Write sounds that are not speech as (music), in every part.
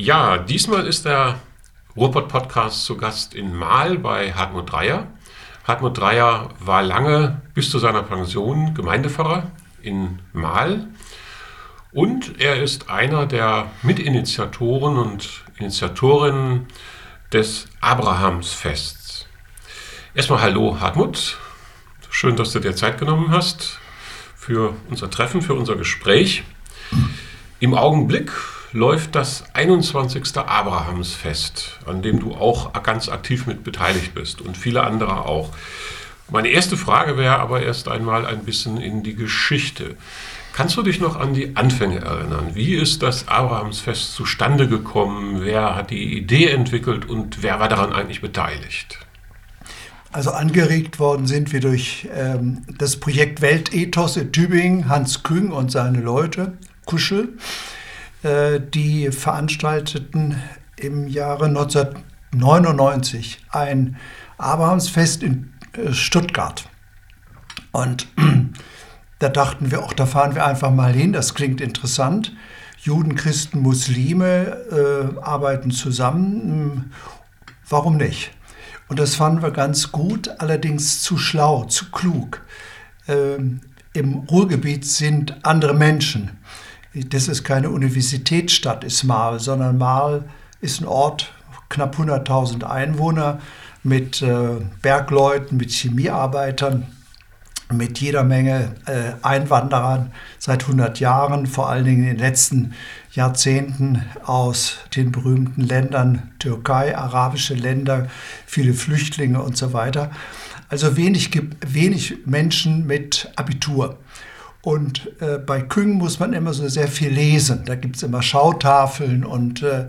Ja, diesmal ist der Ruhrpott-Podcast zu Gast in Mahl bei Hartmut Dreyer. Hartmut Dreyer war lange bis zu seiner Pension Gemeindepfarrer in Mahl und er ist einer der Mitinitiatoren und Initiatorinnen des Abrahamsfests. Erstmal hallo Hartmut, schön, dass du dir Zeit genommen hast für unser Treffen, für unser Gespräch. Im Augenblick läuft das 21. Abrahamsfest, an dem du auch ganz aktiv mit beteiligt bist und viele andere auch. Meine erste Frage wäre aber erst einmal ein bisschen in die Geschichte. Kannst du dich noch an die Anfänge erinnern? Wie ist das Abrahamsfest zustande gekommen? Wer hat die Idee entwickelt und wer war daran eigentlich beteiligt? Also angeregt worden sind wir durch ähm, das Projekt Weltethos in Tübingen, Hans Küng und seine Leute, Kuschel. Äh, die veranstalteten im Jahre 1999 ein Abrahamsfest in äh, Stuttgart. Und (clears throat) da dachten wir, auch da fahren wir einfach mal hin, das klingt interessant. Juden, Christen, Muslime äh, arbeiten zusammen. Warum nicht? Und das fanden wir ganz gut, allerdings zu schlau, zu klug. Ähm, Im Ruhrgebiet sind andere Menschen das ist keine Universitätsstadt, ist Marl, sondern Marl ist ein Ort, knapp 100.000 Einwohner mit äh, Bergleuten, mit Chemiearbeitern, mit jeder Menge äh, Einwanderern seit 100 Jahren, vor allen Dingen in den letzten Jahrzehnten aus den berühmten Ländern Türkei, arabische Länder, viele Flüchtlinge und so weiter. Also wenig, wenig Menschen mit Abitur. Und äh, bei Küng muss man immer so sehr viel lesen. Da gibt es immer Schautafeln und äh,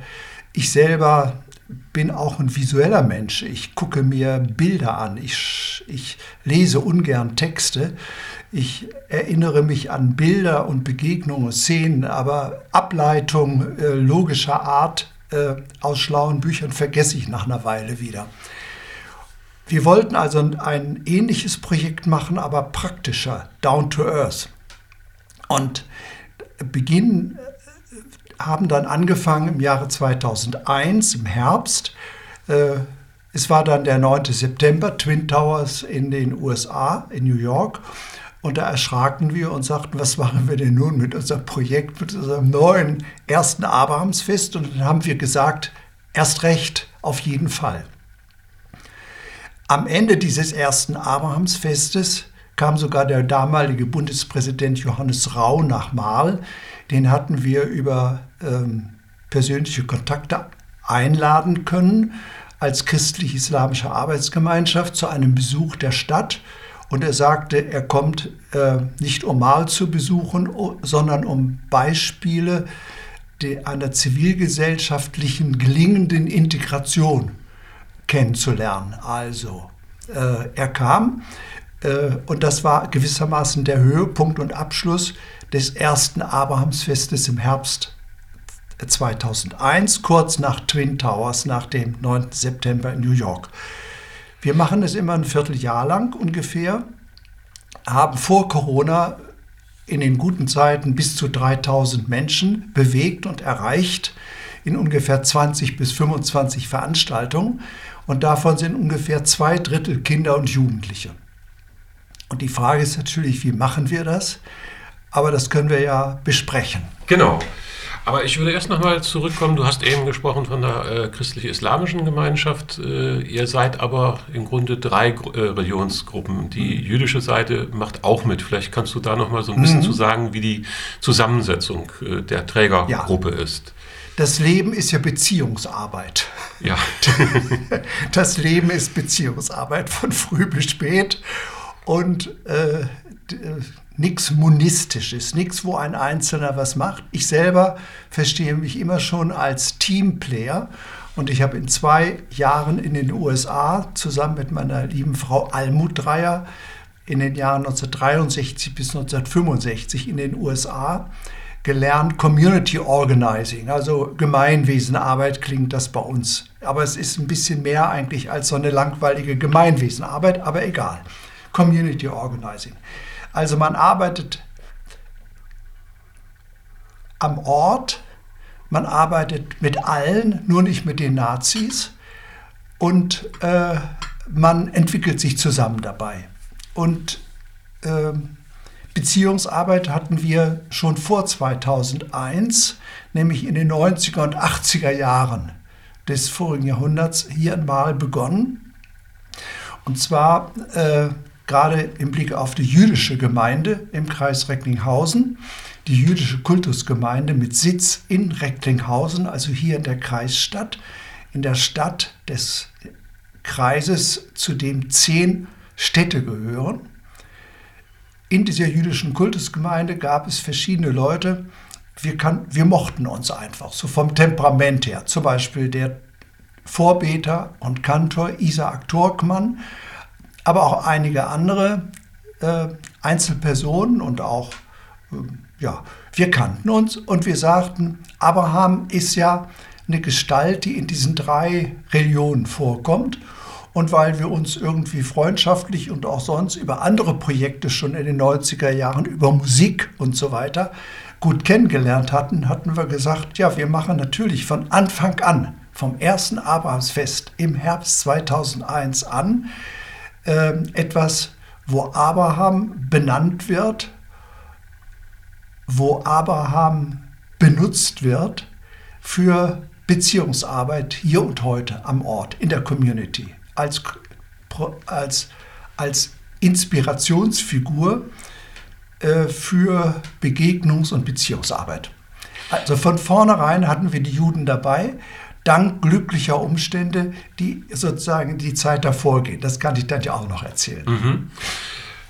ich selber bin auch ein visueller Mensch. Ich gucke mir Bilder an. Ich, ich lese ungern Texte. Ich erinnere mich an Bilder und Begegnungen, Szenen, aber Ableitung äh, logischer Art äh, aus schlauen Büchern vergesse ich nach einer Weile wieder. Wir wollten also ein ähnliches Projekt machen, aber praktischer, down to earth. Und Beginn äh, haben dann angefangen im Jahre 2001, im Herbst. Äh, es war dann der 9. September, Twin Towers in den USA, in New York. Und da erschraken wir und sagten, was machen wir denn nun mit unserem Projekt, mit unserem neuen ersten Abrahamsfest? Und dann haben wir gesagt, erst recht, auf jeden Fall. Am Ende dieses ersten Abrahamsfestes kam sogar der damalige Bundespräsident Johannes Rau nach Mahl. Den hatten wir über ähm, persönliche Kontakte einladen können als christlich-islamische Arbeitsgemeinschaft zu einem Besuch der Stadt. Und er sagte, er kommt äh, nicht um Mahl zu besuchen, sondern um Beispiele einer zivilgesellschaftlichen gelingenden Integration kennenzulernen. Also, äh, er kam, und das war gewissermaßen der Höhepunkt und Abschluss des ersten Abrahamsfestes im Herbst 2001, kurz nach Twin Towers, nach dem 9. September in New York. Wir machen es immer ein Vierteljahr lang ungefähr, haben vor Corona in den guten Zeiten bis zu 3000 Menschen bewegt und erreicht in ungefähr 20 bis 25 Veranstaltungen und davon sind ungefähr zwei Drittel Kinder und Jugendliche. Und die Frage ist natürlich, wie machen wir das? Aber das können wir ja besprechen. Genau. Aber ich würde erst nochmal zurückkommen. Du hast eben gesprochen von der äh, christlich-islamischen Gemeinschaft. Äh, ihr seid aber im Grunde drei äh, Religionsgruppen. Die mhm. jüdische Seite macht auch mit. Vielleicht kannst du da nochmal so ein bisschen mhm. zu sagen, wie die Zusammensetzung äh, der Trägergruppe ja. ist. Das Leben ist ja Beziehungsarbeit. Ja. (laughs) das Leben ist Beziehungsarbeit von früh bis spät und äh, nichts Monistisches, nichts, wo ein Einzelner was macht. Ich selber verstehe mich immer schon als Teamplayer und ich habe in zwei Jahren in den USA zusammen mit meiner lieben Frau Almut Dreier in den Jahren 1963 bis 1965 in den USA gelernt Community Organizing, also Gemeinwesenarbeit klingt das bei uns. Aber es ist ein bisschen mehr eigentlich als so eine langweilige Gemeinwesenarbeit, aber egal. Community Organizing. Also man arbeitet am Ort man arbeitet mit allen, nur nicht mit den Nazis. Und äh, man entwickelt sich zusammen dabei. Und äh, Beziehungsarbeit hatten wir schon vor 2001, nämlich in den 90er und 80er Jahren des vorigen Jahrhunderts hier einmal begonnen. Und zwar äh, gerade im Blick auf die jüdische Gemeinde im Kreis Recklinghausen, die jüdische Kultusgemeinde mit Sitz in Recklinghausen, also hier in der Kreisstadt, in der Stadt des Kreises, zu dem zehn Städte gehören. In dieser jüdischen Kultusgemeinde gab es verschiedene Leute, wir, kann, wir mochten uns einfach, so vom Temperament her. Zum Beispiel der Vorbeter und Kantor Isaac Turkmann, aber auch einige andere äh, Einzelpersonen und auch, äh, ja, wir kannten uns und wir sagten, Abraham ist ja eine Gestalt, die in diesen drei Religionen vorkommt. Und weil wir uns irgendwie freundschaftlich und auch sonst über andere Projekte schon in den 90er Jahren, über Musik und so weiter, gut kennengelernt hatten, hatten wir gesagt, ja, wir machen natürlich von Anfang an, vom ersten Abrahamsfest im Herbst 2001 an, äh, etwas, wo Abraham benannt wird, wo Abraham benutzt wird für Beziehungsarbeit hier und heute am Ort, in der Community, als, als, als Inspirationsfigur äh, für Begegnungs- und Beziehungsarbeit. Also von vornherein hatten wir die Juden dabei, dank glücklicher Umstände, die sozusagen die Zeit davor gehen. Das kann ich dann ja auch noch erzählen. Mhm.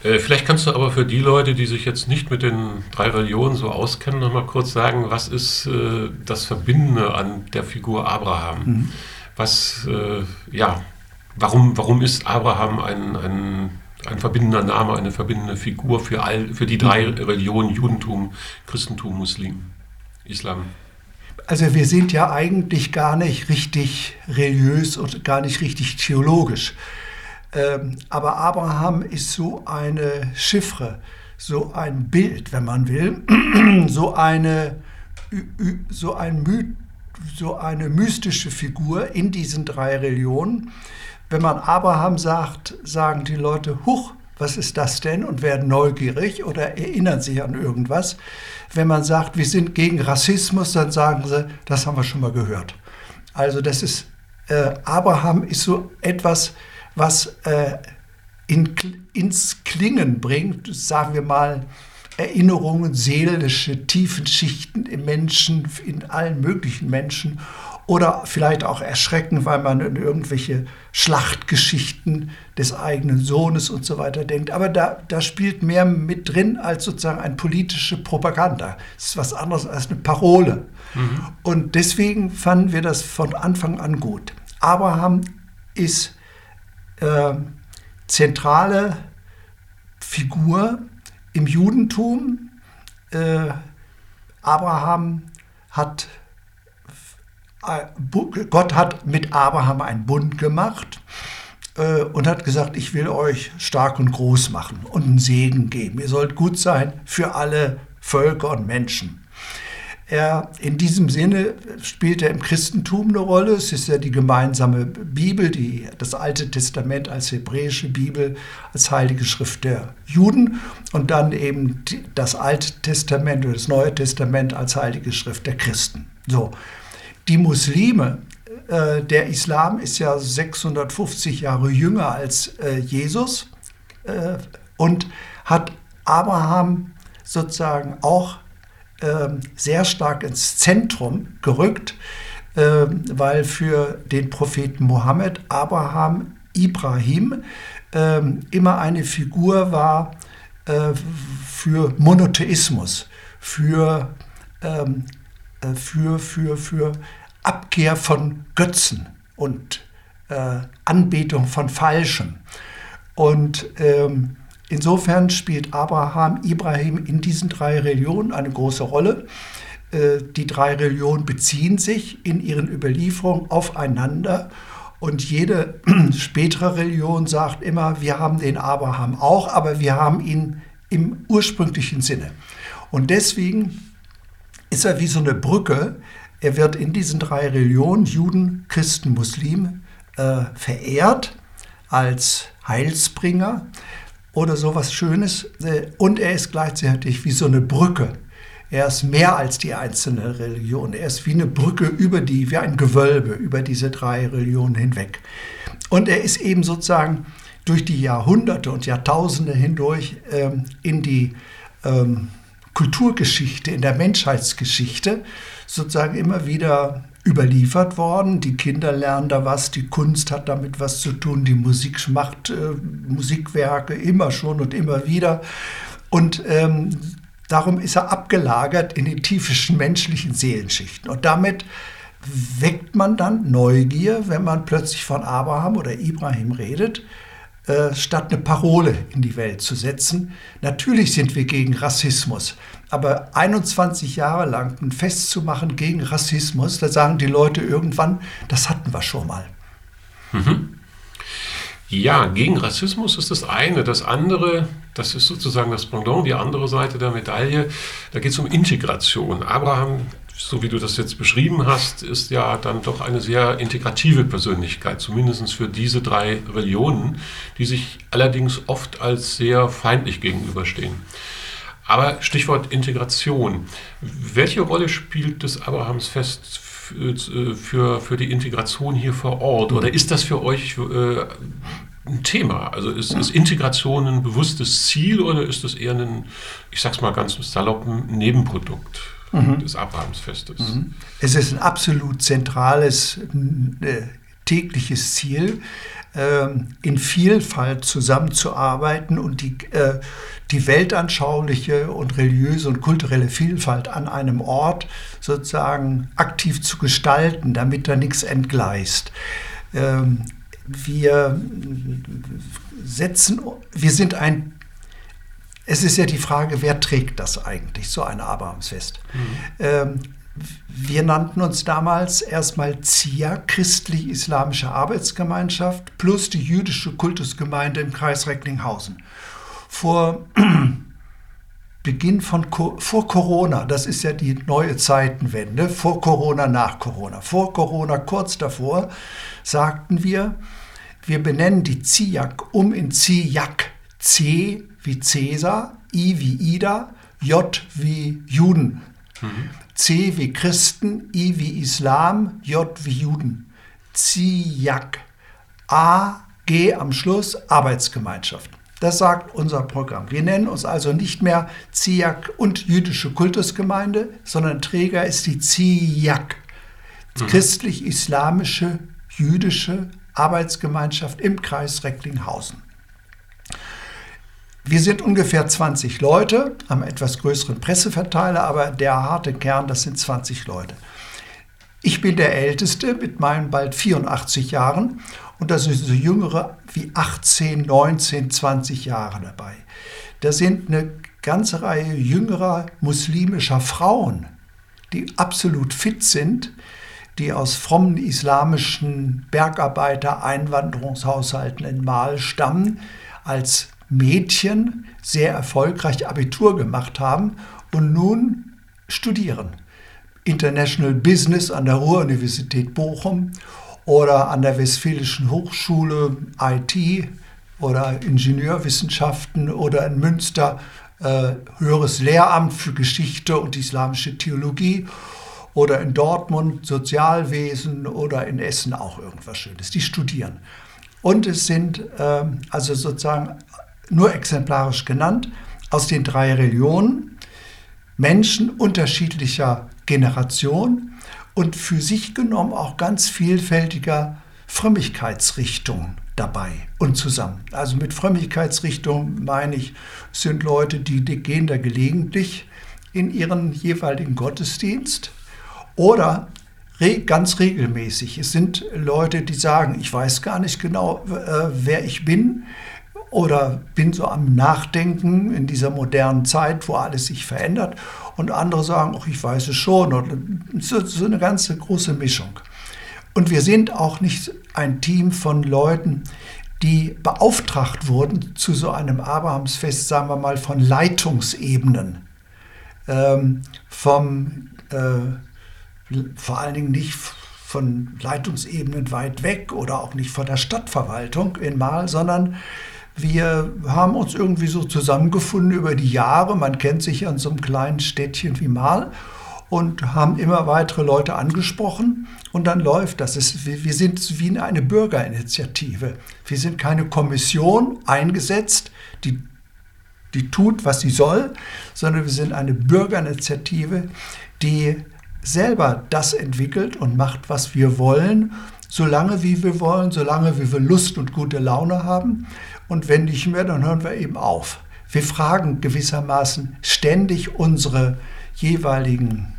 Äh, vielleicht kannst du aber für die Leute, die sich jetzt nicht mit den drei Religionen so auskennen, noch mal kurz sagen, was ist äh, das Verbindende an der Figur Abraham? Mhm. Was, äh, ja, warum, warum ist Abraham ein, ein, ein verbindender Name, eine verbindende Figur für, all, für die drei mhm. Religionen, Judentum, Christentum, Muslim, Islam? Also wir sind ja eigentlich gar nicht richtig religiös und gar nicht richtig theologisch. Ähm, aber Abraham ist so eine Chiffre, so ein Bild, wenn man will, (clears throat) so eine, so ein My so eine mystische Figur in diesen drei Religionen. Wenn man Abraham sagt, sagen die Leute, huch, was ist das denn? und werden neugierig oder erinnern sich an irgendwas. Wenn man sagt, wir sind gegen Rassismus, dann sagen sie, das haben wir schon mal gehört. Also das ist, äh, Abraham ist so etwas, was äh, in, ins Klingen bringt, sagen wir mal, Erinnerungen, seelische Tiefenschichten im Menschen, in allen möglichen Menschen oder vielleicht auch erschrecken, weil man in irgendwelche Schlachtgeschichten des eigenen Sohnes und so weiter denkt. Aber da, da spielt mehr mit drin als sozusagen eine politische Propaganda. Es ist was anderes als eine Parole. Mhm. Und deswegen fanden wir das von Anfang an gut. Abraham ist äh, zentrale Figur im Judentum. Äh, Abraham hat, Gott hat mit Abraham einen Bund gemacht äh, und hat gesagt, ich will euch stark und groß machen und einen Segen geben. Ihr sollt gut sein für alle Völker und Menschen. Er, in diesem Sinne spielt er im Christentum eine Rolle. Es ist ja die gemeinsame Bibel, die, das Alte Testament als hebräische Bibel, als heilige Schrift der Juden und dann eben das Alte Testament oder das Neue Testament als heilige Schrift der Christen. So, die Muslime, äh, der Islam ist ja 650 Jahre jünger als äh, Jesus äh, und hat Abraham sozusagen auch ähm, sehr stark ins Zentrum gerückt, ähm, weil für den Propheten Mohammed Abraham Ibrahim ähm, immer eine Figur war äh, für Monotheismus, für, äh, für, für, für Abkehr von Götzen und äh, Anbetung von Falschem. Und ähm, Insofern spielt Abraham, Ibrahim in diesen drei Religionen eine große Rolle. Äh, die drei Religionen beziehen sich in ihren Überlieferungen aufeinander und jede (clears throat) spätere Religion sagt immer, wir haben den Abraham auch, aber wir haben ihn im ursprünglichen Sinne. Und deswegen ist er wie so eine Brücke Er wird in diesen drei Religionen, Juden, Christen, Muslim, äh, verehrt als Heilsbringer oder sowas Schönes. Äh, und er ist gleichzeitig wie so eine Brücke. Er ist mehr als die einzelne Religion. Er ist wie eine Brücke über die, wie ein Gewölbe über diese drei Religionen hinweg. Und er ist eben sozusagen durch die Jahrhunderte und Jahrtausende hindurch ähm, in die ähm, Kulturgeschichte, in der Menschheitsgeschichte sozusagen immer wieder überliefert worden. Die Kinder lernen da was, die Kunst hat damit was zu tun, die Musik macht äh, Musikwerke immer schon und immer wieder. Und ähm, darum ist er abgelagert in die tiefsten menschlichen Seelenschichten. Und damit weckt man dann Neugier, wenn man plötzlich von Abraham oder Ibrahim redet, äh, statt eine Parole in die Welt zu setzen. Natürlich sind wir gegen Rassismus, aber 21 Jahre lang festzumachen gegen Rassismus, da sagen die Leute irgendwann, das hatten wir schon mal. Mhm. Ja, gegen Rassismus ist das eine. Das andere, das ist sozusagen das Pendant, die andere Seite der Medaille. Da geht es um Integration. Abraham so wie du das jetzt beschrieben hast, ist ja dann doch eine sehr integrative Persönlichkeit, zumindest für diese drei Religionen, die sich allerdings oft als sehr feindlich gegenüberstehen. Aber Stichwort Integration. Welche Rolle spielt das Abrahamsfest für, für die Integration hier vor Ort? Oder ist das für euch äh, ein Thema? Also ist, ist, Integration ein bewusstes Ziel oder ist das eher ein, ich sag's mal ganz salopp, ein Nebenprodukt? Mhm. des Abrahamsfestes. Mhm. Es ist ein absolut zentrales äh, tägliches Ziel, äh, in Vielfalt zusammenzuarbeiten und die, äh, die weltanschauliche und religiöse und kulturelle Vielfalt an einem Ort sozusagen aktiv zu gestalten, damit da nichts entgleist. Ähm, wir setzen, wir sind ein es ist ja die Frage, wer trägt das eigentlich, so ein Abrahamsfest? Mhm. Ähm, wir nannten uns damals erstmal ZIA, Christlich-Islamische Arbeitsgemeinschaft, plus die jüdische Kultusgemeinde im Kreis Recklinghausen. Vor (clears throat) Beginn von vor Corona, das ist ja die neue Zeitenwende, vor Corona, nach Corona. Vor Corona, kurz davor, sagten wir, wir benennen die ZIAC um in ZIAC, C wie Cäsar, I wie Ida, J wie Juden, mhm. C wie Christen, I wie Islam, J wie Juden. ZIAG. A, G am Schluss, Arbeitsgemeinschaft. Das sagt unser Programm. Wir nennen uns also nicht mehr ZIAG und jüdische Kultusgemeinde, sondern Träger ist die ZIAG, mhm. christlich-islamische jüdische Arbeitsgemeinschaft im Kreis Recklinghausen. Wir sind ungefähr 20 Leute, haben etwas größeren Presseverteiler, aber der harte Kern, das sind 20 Leute. Ich bin der Älteste mit meinen bald 84 Jahren und da sind so Jüngere wie 18, 19, 20 Jahre dabei. Da sind eine ganze Reihe jüngerer muslimischer Frauen, die absolut fit sind, die aus frommen islamischen Bergarbeiter-Einwanderungshaushalten in Mal stammen, als Mädchen sehr erfolgreich Abitur gemacht haben und nun studieren. International Business an der Ruhr-Universität Bochum oder an der Westfälischen Hochschule IT oder Ingenieurwissenschaften oder in Münster äh, höheres Lehramt für Geschichte und islamische Theologie oder in Dortmund Sozialwesen oder in Essen auch irgendwas Schönes. Die studieren. Und es sind äh, also sozusagen nur exemplarisch genannt, aus den drei Religionen, Menschen unterschiedlicher Generation und für sich genommen auch ganz vielfältiger Frömmigkeitsrichtungen dabei und zusammen. Also mit Frömmigkeitsrichtung meine ich, sind Leute, die gehen da gelegentlich in ihren jeweiligen Gottesdienst oder ganz regelmäßig. Es sind Leute, die sagen, ich weiß gar nicht genau, äh, wer ich bin oder bin so am Nachdenken in dieser modernen Zeit, wo alles sich verändert. Und andere sagen, ach, ich weiß es schon. Und so, so eine ganze große Mischung. Und wir sind auch nicht ein Team von Leuten, die beauftragt wurden zu so einem Abrahamsfest, sagen wir mal, von Leitungsebenen. Ähm, vom äh, vor allen Dingen nicht von Leitungsebenen weit weg oder auch nicht von der Stadtverwaltung in Mal, sondern wir haben uns irgendwie so zusammengefunden über die Jahre. Man kennt sich an so einem kleinen Städtchen wie Mal und haben immer weitere Leute angesprochen und dann läuft das. wir sind wie eine Bürgerinitiative. Wir sind keine Kommission eingesetzt, die, die tut, was sie soll, sondern wir sind eine Bürgerinitiative, die selber das entwickelt und macht, was wir wollen, solange wie wir wollen, solange wie wir Lust und gute Laune haben. Und wenn nicht mehr, dann hören wir eben auf. Wir fragen gewissermaßen ständig unsere jeweiligen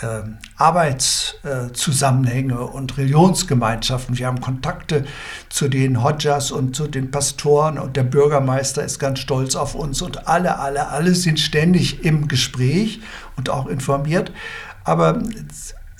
äh, Arbeitszusammenhänge äh, und Religionsgemeinschaften. Wir haben Kontakte zu den Hodjas und zu den Pastoren und der Bürgermeister ist ganz stolz auf uns und alle, alle, alle sind ständig im Gespräch und auch informiert. Aber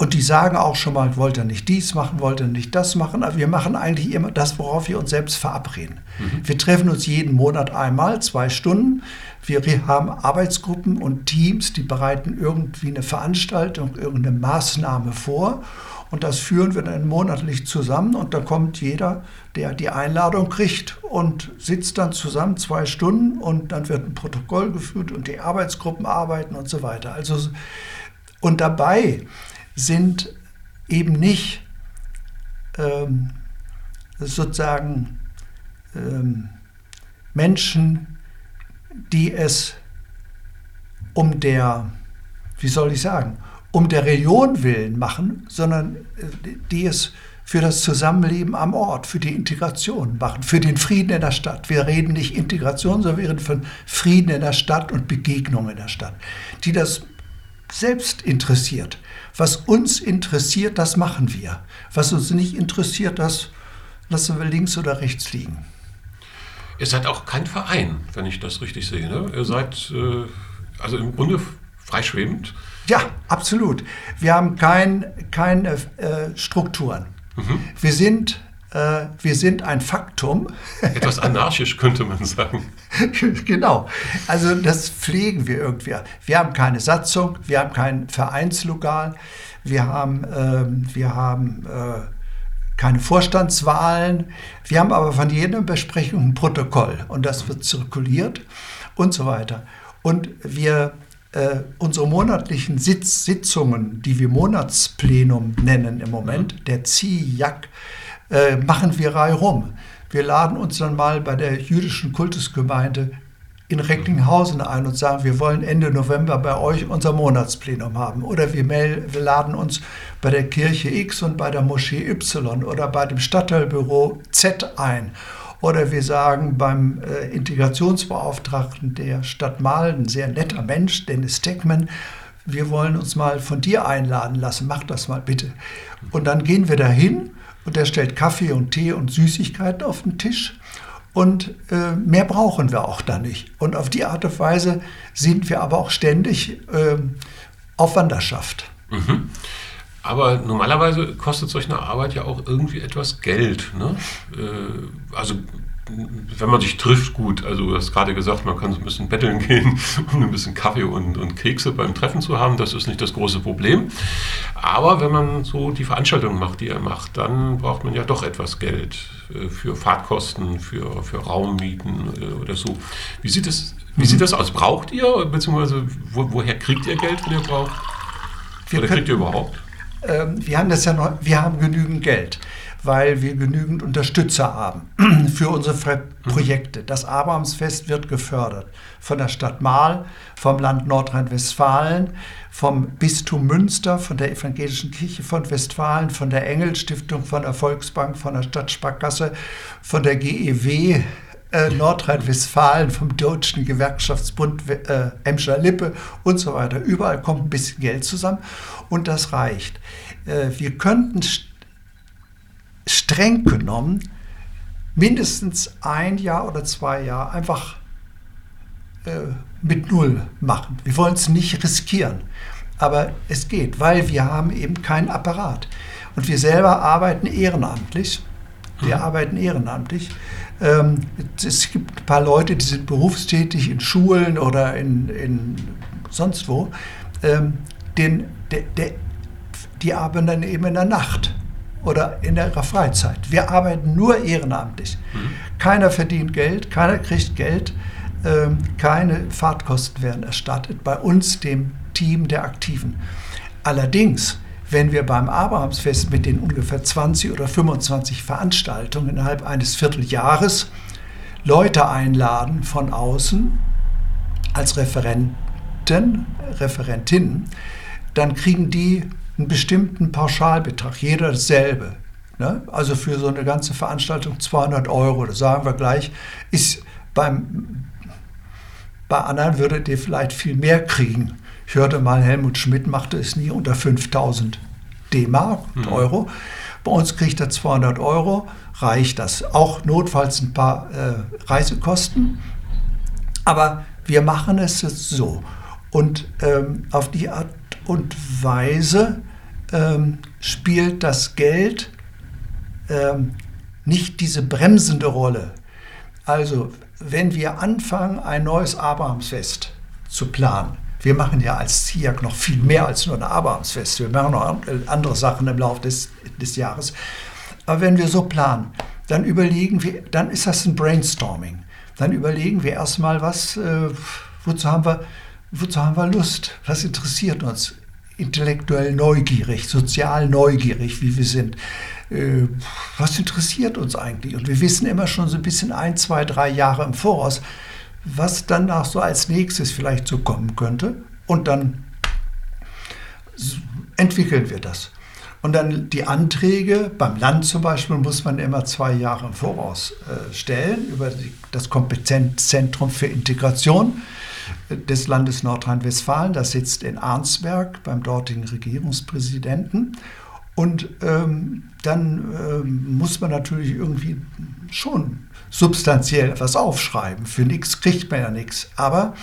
und die sagen auch schon mal, wollt ihr nicht dies machen, wollt ihr nicht das machen. Aber wir machen eigentlich immer das, worauf wir uns selbst verabreden. Mhm. Wir treffen uns jeden Monat einmal, zwei Stunden. Wir haben Arbeitsgruppen und Teams, die bereiten irgendwie eine Veranstaltung, irgendeine Maßnahme vor. Und das führen wir dann monatlich zusammen. Und da kommt jeder, der die Einladung kriegt und sitzt dann zusammen zwei Stunden. Und dann wird ein Protokoll geführt und die Arbeitsgruppen arbeiten und so weiter. Also, und dabei sind eben nicht ähm, sozusagen ähm, Menschen, die es um der, wie soll ich sagen, um der Religion willen machen, sondern äh, die es für das Zusammenleben am Ort, für die Integration machen, für den Frieden in der Stadt. Wir reden nicht Integration, sondern wir reden von Frieden in der Stadt und Begegnung in der Stadt, die das selbst interessiert. Was uns interessiert, das machen wir. Was uns nicht interessiert, das lassen wir links oder rechts liegen. Ihr seid auch kein Verein, wenn ich das richtig sehe. Ne? Ihr seid äh, also im Grunde freischwebend. Ja, absolut. Wir haben kein, keine äh, Strukturen. Mhm. Wir sind äh, wir sind ein Faktum. (laughs) Etwas anarchisch könnte man sagen. (laughs) genau. Also das pflegen wir irgendwie. Wir haben keine Satzung, wir haben kein Vereinslokal, wir haben, äh, wir haben äh, keine Vorstandswahlen. Wir haben aber von jeder Besprechung ein Protokoll und das wird zirkuliert und so weiter. Und wir äh, unsere monatlichen Sitz Sitzungen, die wir Monatsplenum nennen im Moment, der ZIJAK, äh, machen wir reihum. Wir laden uns dann mal bei der jüdischen Kultusgemeinde in Recklinghausen ein und sagen, wir wollen Ende November bei euch unser Monatsplenum haben. Oder wir, wir laden uns bei der Kirche X und bei der Moschee Y oder bei dem Stadtteilbüro Z ein. Oder wir sagen beim äh, Integrationsbeauftragten der Stadt Mahlen, sehr netter Mensch, Dennis Steckmann, wir wollen uns mal von dir einladen lassen, mach das mal bitte. Und dann gehen wir dahin und er stellt Kaffee und Tee und Süßigkeiten auf den Tisch. Und äh, mehr brauchen wir auch da nicht. Und auf die Art und Weise sind wir aber auch ständig äh, auf Wanderschaft. Mhm. Aber normalerweise kostet solch eine Arbeit ja auch irgendwie etwas Geld. Ne? Äh, also wenn man sich trifft, gut. Also du hast gerade gesagt, man kann so ein bisschen betteln gehen, (laughs) um ein bisschen Kaffee und, und Kekse beim Treffen zu haben. Das ist nicht das große Problem. Aber wenn man so die Veranstaltung macht, die er macht, dann braucht man ja doch etwas Geld äh, für Fahrtkosten, für, für Raummieten äh, oder so. Wie sieht, das, wie sieht das aus? Braucht ihr, beziehungsweise wo, woher kriegt ihr Geld, wenn ihr braucht? Oder kriegt ihr überhaupt? Ähm, wir haben das ja noch, wir haben genügend Geld weil wir genügend Unterstützer haben (clears throat) für unsere Projekte. Das Abrahamsfest wird gefördert von der Stadt Mahl, vom Land Nordrhein-Westfalen, vom Bistum Münster, von der Evangelischen Kirche von Westfalen, von der Engelstiftung, von der Volksbank, von der Stadtsparkasse, von der GEW äh, Nordrhein-Westfalen, vom Deutschen Gewerkschaftsbund äh, Emscher Lippe und so weiter. Überall kommt ein bisschen Geld zusammen und das reicht. Äh, wir könnten streng genommen mindestens ein Jahr oder zwei Jahre einfach äh, mit Null machen. Wir wollen es nicht riskieren. Aber es geht, weil wir haben eben keinen Apparat. Und wir selber arbeiten ehrenamtlich. Wir mhm. arbeiten ehrenamtlich. Ähm, es gibt ein paar Leute, die sind berufstätig in Schulen oder in, in sonst wo. Ähm, den, der, der die arbeiten dann eben in der Nacht oder in ihrer Freizeit. Wir arbeiten nur ehrenamtlich. Mhm. Keiner verdient Geld, keiner kriegt Geld, ähm, keine Fahrtkosten werden erstattet bei uns, dem Team der Aktiven. Allerdings, wenn wir beim Abrahamsfest mit den ungefähr 20 oder 25 Veranstaltungen innerhalb eines Vierteljahres Leute einladen von außen als Referenten, Referentinnen, dann kriegen die einen bestimmten Pauschalbetrag, jeder dasselbe. Ne? Also für so eine ganze Veranstaltung 200 Euro, das sagen wir gleich, ist beim, bei anderen würdet ihr vielleicht viel mehr kriegen. Ich hörte mal, Helmut Schmidt machte es nie unter 5000 D-Mark, mhm. Euro. Bei uns kriegt er 200 Euro, reicht das. Auch notfalls ein paar äh, Reisekosten. Aber wir machen es so. Und ähm, auf die Art und Weise ähm, spielt das Geld ähm, nicht diese bremsende Rolle. Also wenn wir anfangen, ein neues Abrahamsfest zu planen, wir machen ja als ZIAC noch viel mehr als nur ein Abrahamsfest, wir machen noch andere Sachen im Laufe des, des Jahres. Aber wenn wir so planen, dann überlegen wir, dann ist das ein Brainstorming. Dann überlegen wir erstmal, was, äh, wozu, haben wir, wozu haben wir Lust, was interessiert uns intellektuell neugierig, sozial neugierig, wie wir sind. Äh, was interessiert uns eigentlich? Und wir wissen immer schon so ein bisschen ein, zwei, drei Jahre im Voraus, was danach so als nächstes vielleicht so kommen könnte. Und dann entwickeln wir das. Und dann die Anträge, beim Land zum Beispiel, muss man immer zwei Jahre im Voraus äh, stellen über das Kompetenzzentrum für Integration des Landes Nordrhein-Westfalen. Das sitzt in Arnsberg beim dortigen Regierungspräsidenten. Und ähm, dann ähm, muss man natürlich irgendwie schon substanziell etwas aufschreiben. Für nichts kriegt man ja nichts. Aber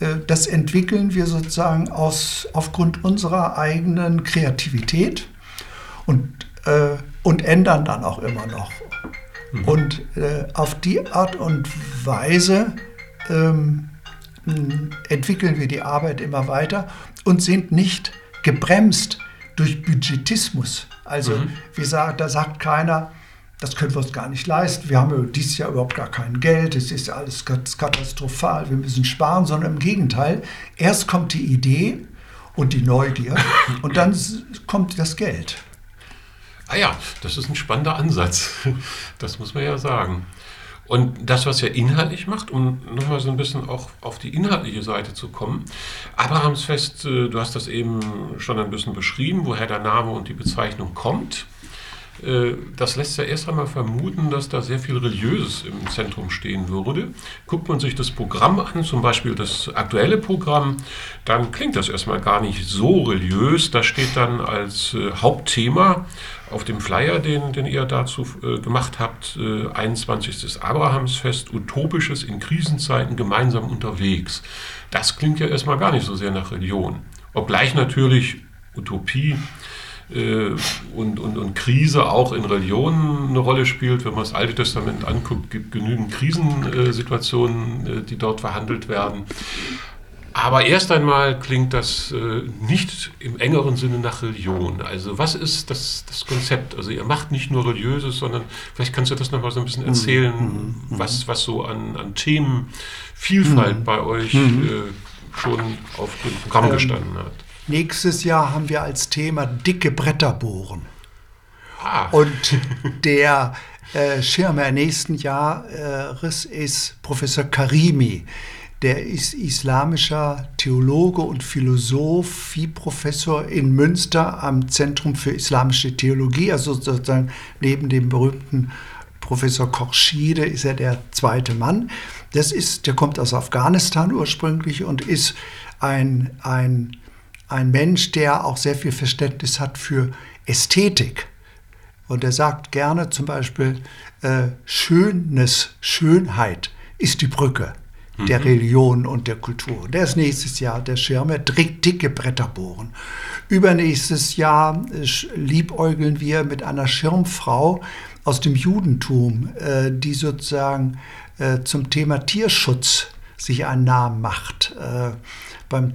äh, das entwickeln wir sozusagen aus, aufgrund unserer eigenen Kreativität und, äh, und ändern dann auch immer noch. Mhm. Und äh, auf die Art und Weise ähm, entwickeln wir die Arbeit immer weiter und sind nicht gebremst durch Budgetismus. Also mhm. wie sagt, da sagt keiner, das können wir uns gar nicht leisten, wir haben dieses Jahr überhaupt gar kein Geld, es ist alles katastrophal, wir müssen sparen, sondern im Gegenteil, erst kommt die Idee und die Neugier (laughs) und dann kommt das Geld. Ah ja, das ist ein spannender Ansatz, das muss man ja sagen. Und das, was er inhaltlich macht, um nochmal so ein bisschen auch auf die inhaltliche Seite zu kommen. Abrahamsfest, äh, du hast das eben schon ein bisschen beschrieben, woher der Name und die Bezeichnung kommt. Äh, das lässt ja erst einmal vermuten, dass da sehr viel Religiöses im Zentrum stehen würde. Guckt man sich das Programm an, zum Beispiel das aktuelle Programm, dann klingt das erstmal gar nicht so religiös. Da steht dann als äh, Hauptthema auf dem Flyer, den, den ihr dazu äh, gemacht habt, äh, 21. Abrahamsfest, Utopisches in Krisenzeiten gemeinsam unterwegs. Das klingt ja erstmal gar nicht so sehr nach Religion. Obgleich natürlich Utopie und, und, und Krise auch in Religionen eine Rolle spielt. Wenn man das Alte Testament anguckt, gibt genügend Krisensituationen, äh, die dort verhandelt werden. Aber erst einmal klingt das äh, nicht im engeren Sinne nach Religion. Also was ist das, das Konzept? Also ihr macht nicht nur religiöses, sondern vielleicht kannst du das nochmal so ein bisschen erzählen, mhm. mhm. was, was so an, an Themenvielfalt mhm. bei euch mhm. äh, schon auf dem Programm ähm, gestanden hat. Nächstes Jahr haben wir als Thema dicke Bretter bohren. Ah. Und der äh, Schirmer nächsten Jahres ist Professor Karimi. Der ist islamischer Theologe und Philosophieprofessor in Münster am Zentrum für Islamische Theologie, also sozusagen neben dem berühmten Professor Korschide ist er der zweite Mann. Das ist, der kommt aus Afghanistan ursprünglich und ist ein, ein ein Mensch, der auch sehr viel Verständnis hat für Ästhetik. Und er sagt gerne zum Beispiel, äh, Schönes, Schönheit ist die Brücke mhm. der Religion und der Kultur. Der ist nächstes Jahr der Schirmer, dicke Bretter bohren. Übernächstes Jahr äh, liebäugeln wir mit einer Schirmfrau aus dem Judentum, äh, die sozusagen äh, zum Thema Tierschutz sich einen Namen macht. Äh, beim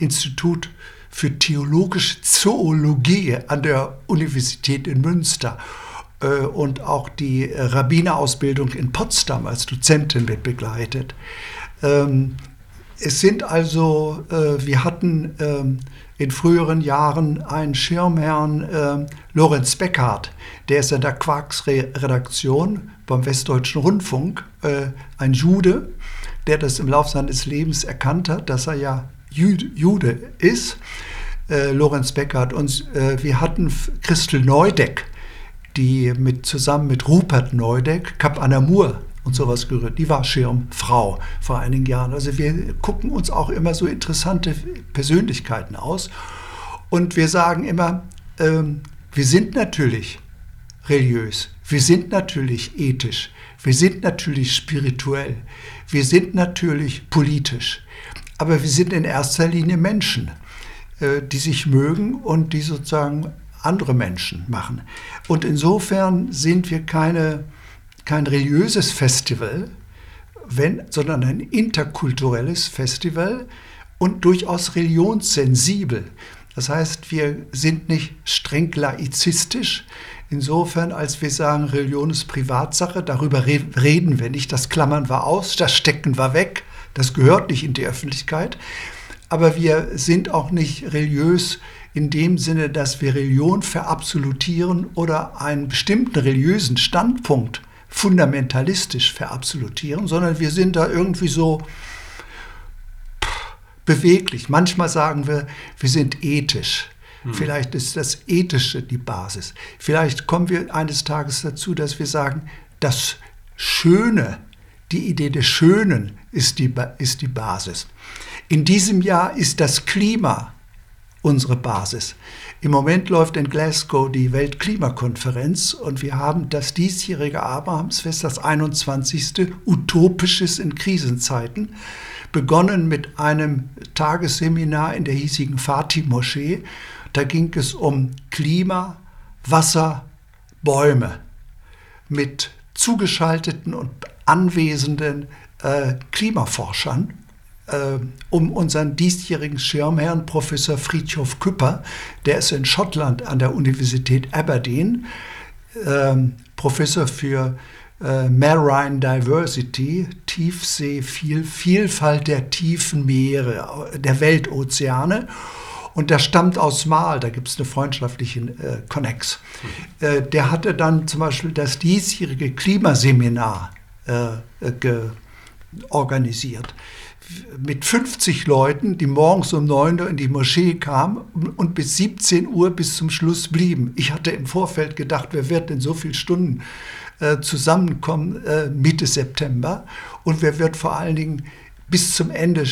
Institut für theologische Zoologie an der Universität in Münster äh, und auch die Rabbinerausbildung in Potsdam als Dozentin mit begleitet. Ähm, es sind also, äh, wir hatten ähm, in früheren Jahren einen Schirmherrn, äh, Lorenz Beckhardt, der ist in der Quarks-Redaktion beim Westdeutschen Rundfunk, äh, ein Jude, der das im Laufe seines Lebens erkannt hat, dass er ja Jude ist. Äh, Lorenz Beckhardt. Und äh, wir hatten Christel Neudeck, die mit, zusammen mit Rupert Neudeck Kap Anamur und sowas gerührt. Die war Schirmfrau vor einigen Jahren. Also wir gucken uns auch immer so interessante Persönlichkeiten aus. Und wir sagen immer, ähm, wir sind natürlich religiös, wir sind natürlich ethisch, wir sind natürlich spirituell, wir sind natürlich politisch, aber wir sind in erster Linie Menschen, äh, die sich mögen und die sozusagen andere Menschen machen. Und insofern sind wir keine kein religiöses Festival, wenn, sondern ein interkulturelles Festival und durchaus religionssensibel. Das heißt, wir sind nicht streng laizistisch, insofern, als wir sagen, Religion ist Privatsache, darüber reden wir nicht, das klammern wir aus, das stecken wir weg, das gehört nicht in die Öffentlichkeit. Aber wir sind auch nicht religiös in dem Sinne, dass wir Religion verabsolutieren oder einen bestimmten religiösen Standpunkt fundamentalistisch verabsolutieren, sondern wir sind da irgendwie so beweglich. Manchmal sagen wir, wir sind ethisch. Hm. Vielleicht ist das Ethische die Basis. Vielleicht kommen wir eines Tages dazu, dass wir sagen, das Schöne, die Idee des Schönen ist die, ist die Basis. In diesem Jahr ist das Klima unsere Basis. Im Moment läuft in Glasgow die Weltklimakonferenz und wir haben das diesjährige Abrahamsfest, das 21. Utopisches in Krisenzeiten, begonnen mit einem Tagesseminar in der hiesigen Fatih-Moschee. Da ging es um Klima, Wasser, Bäume mit zugeschalteten und anwesenden äh, Klimaforschern äh, um unseren diesjährigen Schirmherrn Professor Friedhof Küpper, der ist in Schottland an der Universität Aberdeen, äh, Professor für äh, Marine Diversity, Tiefsee, Viel, Vielfalt der tiefen Meere, der Weltozeane. Und der stammt aus Mal, da gibt es eine freundschaftliche äh, Connex. Äh, der hatte dann zum Beispiel das diesjährige Klimaseminar äh, organisiert mit 50 Leuten, die morgens um 9 Uhr in die Moschee kamen und bis 17 Uhr bis zum Schluss blieben. Ich hatte im Vorfeld gedacht, wer wird denn so viele Stunden äh, zusammenkommen äh, Mitte September und wer wird vor allen Dingen bis zum Ende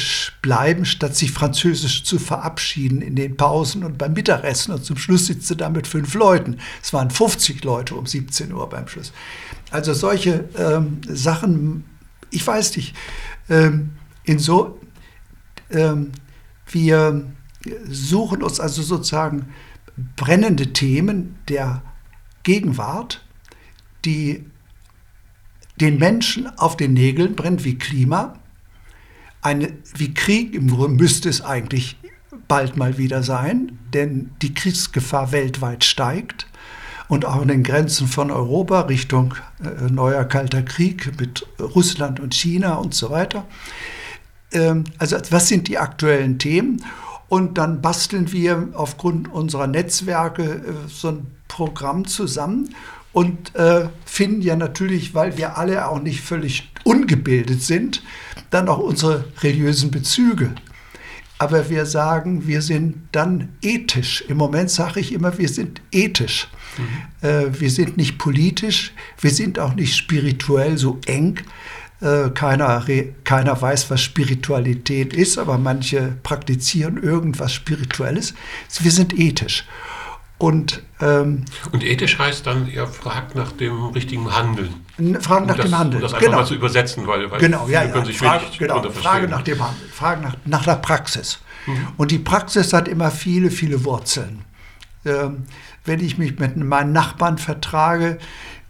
bleiben, statt sich französisch zu verabschieden in den Pausen und beim Mittagessen. Und zum Schluss sitzt du da mit fünf Leuten. Es waren 50 Leute um 17 Uhr beim Schluss. Also solche ähm, Sachen, ich weiß nicht, ähm, in so, ähm, wir suchen uns also sozusagen brennende Themen der Gegenwart, die den Menschen auf den Nägeln brennen, wie Klima, eine, wie Krieg, im Grunde müsste es eigentlich bald mal wieder sein, denn die Kriegsgefahr weltweit steigt und auch in den Grenzen von Europa Richtung äh, neuer kalter Krieg mit Russland und China und so weiter. Ähm, also was sind die aktuellen Themen? Und dann basteln wir aufgrund unserer Netzwerke äh, so ein Programm zusammen und äh, finden ja natürlich, weil wir alle auch nicht völlig ungebildet sind, dann auch unsere religiösen Bezüge. Aber wir sagen, wir sind dann ethisch. Im Moment sage ich immer, wir sind ethisch. Mhm. Äh, wir sind nicht politisch, wir sind auch nicht spirituell so eng, äh, keiner, keiner weiß, was Spiritualität ist, aber manche praktizieren irgendwas Spirituelles. Wir sind ethisch. Und, ähm, und ethisch heißt dann, ihr fragt nach dem richtigen Handeln. Fragen nach das, dem Handeln. Um das einfach genau. mal zu übersetzen, weil, weil genau, ja, ja. können sich Frage, genau, Frage nach dem Handeln, Frage nach, nach der Praxis. Mhm. Und die Praxis hat immer viele, viele Wurzeln. Ähm, wenn ich mich mit meinen Nachbarn vertrage,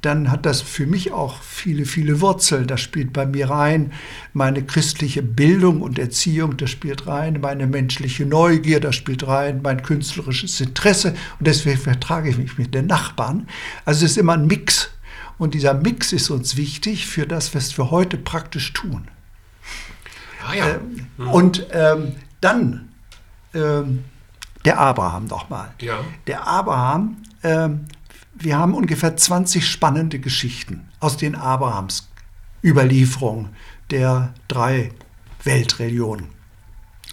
dann hat das für mich auch viele, viele Wurzeln. Das spielt bei mir rein meine christliche Bildung und Erziehung, das spielt rein meine menschliche Neugier, das spielt rein mein künstlerisches Interesse und deswegen vertrage ich mich mit den Nachbarn. Also es ist immer ein Mix und dieser Mix ist uns wichtig für das, was wir heute praktisch tun. Ah, ja. ähm, mhm. Und ähm, dann ähm, der Abraham nochmal. Ja. Der Abraham ähm, wir haben ungefähr 20 spannende Geschichten aus den Abrahams Überlieferungen der drei Weltreligionen.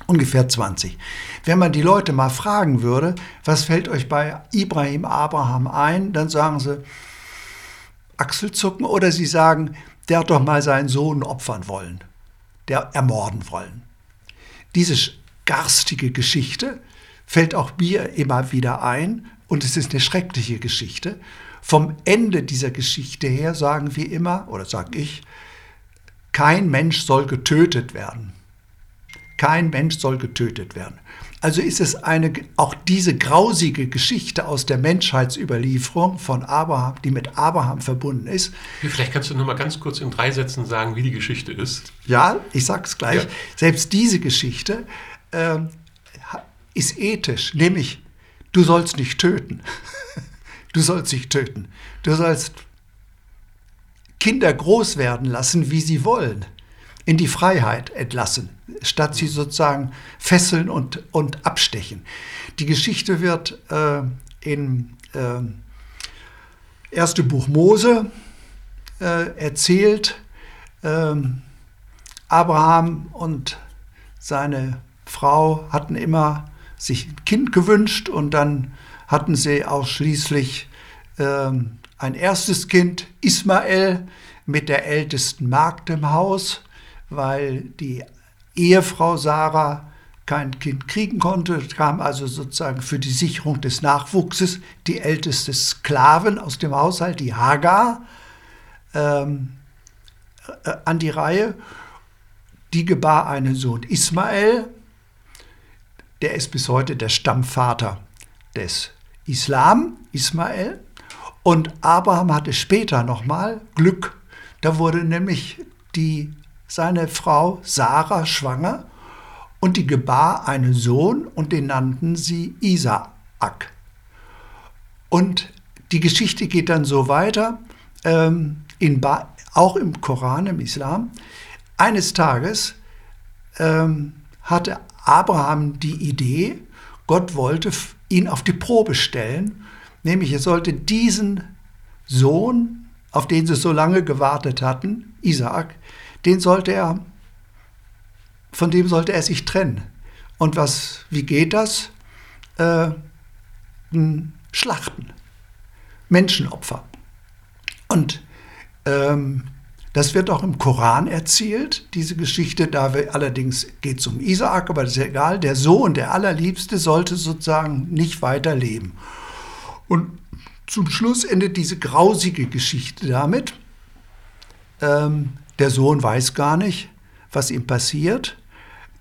Ungefähr 20. Wenn man die Leute mal fragen würde, was fällt euch bei Ibrahim Abraham ein, dann sagen sie Achselzucken oder sie sagen, der hat doch mal seinen Sohn opfern wollen, der ermorden wollen. Diese garstige Geschichte fällt auch mir immer wieder ein, und es ist eine schreckliche Geschichte. Vom Ende dieser Geschichte her sagen wir immer, oder sage ich, kein Mensch soll getötet werden. Kein Mensch soll getötet werden. Also ist es eine, auch diese grausige Geschichte aus der Menschheitsüberlieferung von Abraham, die mit Abraham verbunden ist. Vielleicht kannst du noch mal ganz kurz in drei Sätzen sagen, wie die Geschichte ist. Ja, ich sage es gleich. Ja. Selbst diese Geschichte äh, ist ethisch, nämlich du sollst nicht töten. (laughs) Du sollst nicht töten. Du sollst Kinder groß werden lassen, wie sie wollen, in die Freiheit entlassen, statt sie sozusagen fesseln und, und abstechen. Die Geschichte wird äh, im äh, erste Buch Mose äh, erzählt. Ähm, Abraham und seine Frau hatten immer sich ein Kind gewünscht und dann hatten sie auch schließlich äh, ein erstes Kind, Ismael, mit der ältesten Magd im Haus, weil die Ehefrau Sarah kein Kind kriegen konnte, kam also sozusagen für die Sicherung des Nachwuchses die älteste Sklavin aus dem Haushalt, die Hagar, ähm, äh, an die Reihe. Die gebar einen Sohn Ismael, der ist bis heute der Stammvater des Islam, Ismael. Und Abraham hatte später nochmal Glück. Da wurde nämlich die, seine Frau Sarah schwanger und die gebar einen Sohn und den nannten sie Isaak. Und die Geschichte geht dann so weiter, ähm, auch im Koran, im Islam. Eines Tages ähm, hatte Abraham die Idee, Gott wollte ihn auf die Probe stellen, nämlich er sollte diesen Sohn, auf den sie so lange gewartet hatten, Isaak, den sollte er, von dem sollte er sich trennen. Und was, wie geht das? Äh, Schlachten, Menschenopfer. Und ähm, das wird auch im Koran erzählt, diese Geschichte. Da wir, allerdings geht es um Isaak, aber das ist egal. Der Sohn, der Allerliebste, sollte sozusagen nicht weiter leben. Und zum Schluss endet diese grausige Geschichte damit. Ähm, der Sohn weiß gar nicht, was ihm passiert.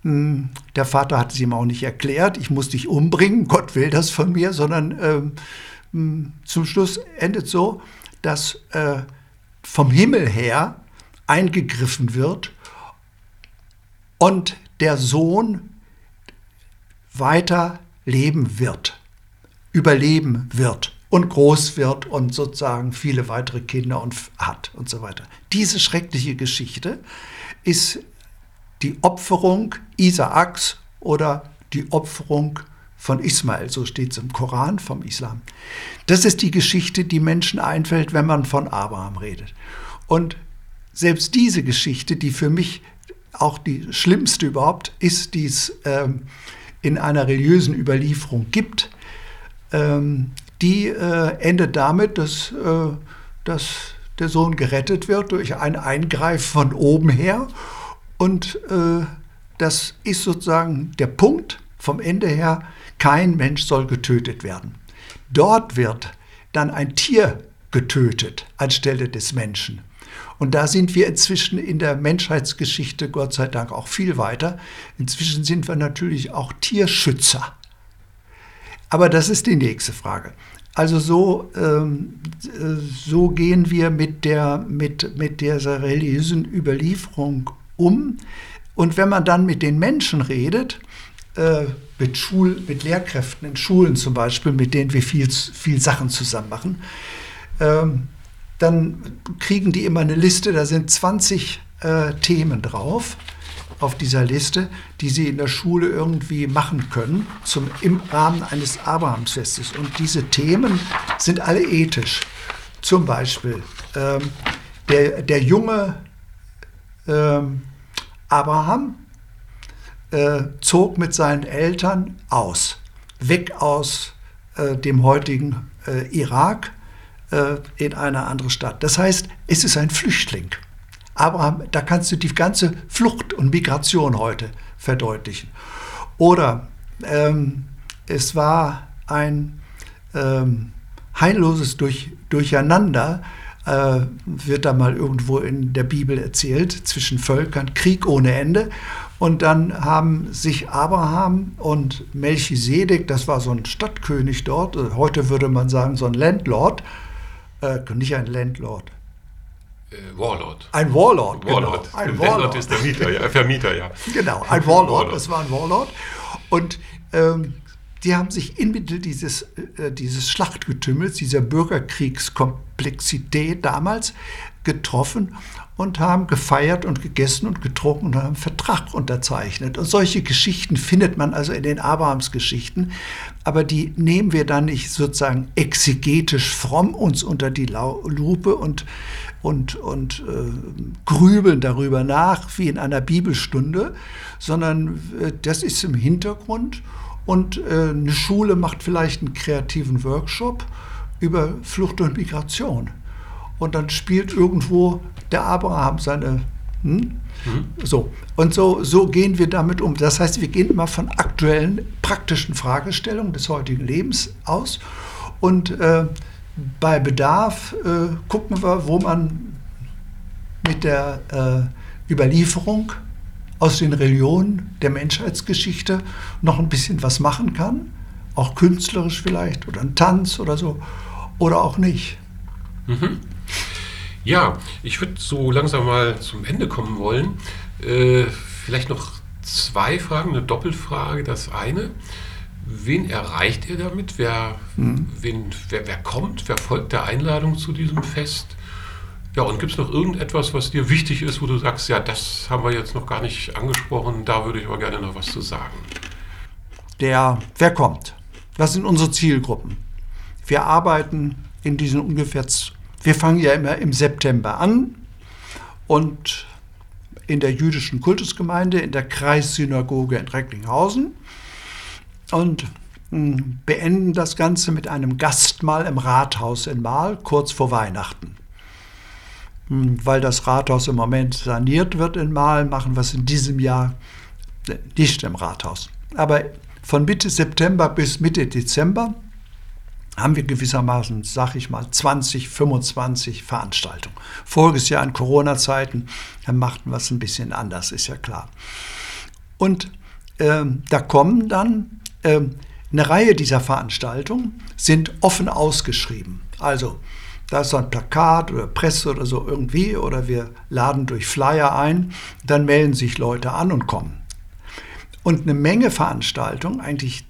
Hm, der Vater hat es ihm auch nicht erklärt, ich muss dich umbringen, Gott will das von mir, sondern ähm, hm, zum Schluss endet so, dass äh, vom Himmel her eingegriffen wird und der Sohn weiter leben wird, überleben wird und groß wird und sozusagen viele weitere Kinder und hat und so weiter. Diese schreckliche Geschichte ist die Opferung Isaaks oder die Opferung von Ismael, so steht es im Koran vom Islam. Das ist die Geschichte, die Menschen einfällt, wenn man von Abraham redet. Und selbst diese Geschichte, die für mich auch die schlimmste überhaupt ist, die es ähm, in einer religiösen Überlieferung gibt, ähm, die äh, endet damit, dass, äh, dass der Sohn gerettet wird durch ein Eingreifen von oben her. Und äh, das ist sozusagen der Punkt vom Ende her, kein Mensch soll getötet werden. Dort wird dann ein Tier getötet anstelle des Menschen. Und da sind wir inzwischen in der Menschheitsgeschichte Gott sei Dank auch viel weiter. Inzwischen sind wir natürlich auch Tierschützer. Aber das ist die nächste Frage. Also so, ähm, so gehen wir mit, der, mit, mit dieser religiösen Überlieferung um. Und wenn man dann mit den Menschen redet, äh, mit, Schul, mit Lehrkräften in Schulen zum Beispiel, mit denen wir viel, viel Sachen zusammen machen, ähm, dann kriegen die immer eine Liste, da sind 20 äh, Themen drauf auf dieser Liste, die sie in der Schule irgendwie machen können zum, im Rahmen eines Abrahamsfestes. Und diese Themen sind alle ethisch. Zum Beispiel ähm, der, der junge ähm, Abraham äh, zog mit seinen Eltern aus, weg aus äh, dem heutigen äh, Irak in eine andere Stadt. Das heißt, es ist ein Flüchtling. Abraham, da kannst du die ganze Flucht und Migration heute verdeutlichen. Oder ähm, es war ein ähm, heilloses Durch, Durcheinander, äh, wird da mal irgendwo in der Bibel erzählt, zwischen Völkern, Krieg ohne Ende. Und dann haben sich Abraham und Melchisedek, das war so ein Stadtkönig dort, äh, heute würde man sagen so ein Landlord, äh, nicht ein Landlord, äh, Warlord. Ein Warlord, Warlord. genau. Ein Warlord ist der Mieter, ja, Vermieter, ja. Genau, ein Warlord, Warlord. das war ein Warlord. Und ähm, die haben sich inmitten dieses, äh, dieses Schlachtgetümmels, dieser Bürgerkriegskomplexität damals getroffen und haben gefeiert und gegessen und getrunken und haben einen Vertrag unterzeichnet. Und solche Geschichten findet man also in den Abrahams-Geschichten, aber die nehmen wir dann nicht sozusagen exegetisch fromm uns unter die Lupe und, und, und äh, grübeln darüber nach wie in einer Bibelstunde, sondern äh, das ist im Hintergrund und äh, eine Schule macht vielleicht einen kreativen Workshop über Flucht und Migration. Und dann spielt irgendwo der Abraham seine. Hm? Mhm. So. Und so, so gehen wir damit um. Das heißt, wir gehen immer von aktuellen, praktischen Fragestellungen des heutigen Lebens aus. Und äh, bei Bedarf äh, gucken wir, wo man mit der äh, Überlieferung aus den Religionen der Menschheitsgeschichte noch ein bisschen was machen kann, auch künstlerisch vielleicht oder ein Tanz oder so, oder auch nicht. Mhm. Ja, ich würde so langsam mal zum Ende kommen wollen. Äh, vielleicht noch zwei Fragen, eine Doppelfrage. Das eine, wen erreicht ihr damit? Wer, mhm. wen, wer, wer kommt? Wer folgt der Einladung zu diesem Fest? Ja, und gibt es noch irgendetwas, was dir wichtig ist, wo du sagst, ja, das haben wir jetzt noch gar nicht angesprochen, da würde ich aber gerne noch was zu sagen? Der, wer kommt? Was sind unsere Zielgruppen? Wir arbeiten in diesen ungefähr, wir fangen ja immer im September an und in der jüdischen Kultusgemeinde, in der Kreissynagoge in Recklinghausen und hm, beenden das Ganze mit einem Gastmahl im Rathaus in Mahl kurz vor Weihnachten. Hm, weil das Rathaus im Moment saniert wird in Mahl, machen wir es in diesem Jahr nicht im Rathaus. Aber von Mitte September bis Mitte Dezember haben wir gewissermaßen, sag ich mal, 20, 25 Veranstaltungen. Voriges Jahr in Corona-Zeiten, da machten wir es ein bisschen anders, ist ja klar. Und ähm, da kommen dann ähm, eine Reihe dieser Veranstaltungen, sind offen ausgeschrieben. Also da ist so ein Plakat oder Presse oder so irgendwie, oder wir laden durch Flyer ein, dann melden sich Leute an und kommen. Und eine Menge Veranstaltungen, eigentlich